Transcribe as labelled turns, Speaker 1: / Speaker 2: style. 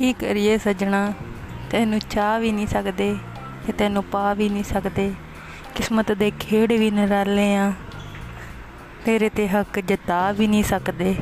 Speaker 1: ਕੀ ਕਰੀਏ ਸੱਜਣਾ? ਤੈਨੂੰ ਚਾਹ ਵੀ ਨਹੀਂ ਸਕਦੇ ਤੇ ਤੈਨੂੰ ਪਾ ਵੀ ਨਹੀਂ ਸਕਦੇ। ਕਿਸਮਤ ਦੇ ਖੇਡ ਵੀ ਨਿਰਾਲੇ ਆ। ਤੇਰੇ ਤੇ ਹੱਕ ਜਤਾ ਵੀ ਨਹੀਂ ਸਕਦੇ।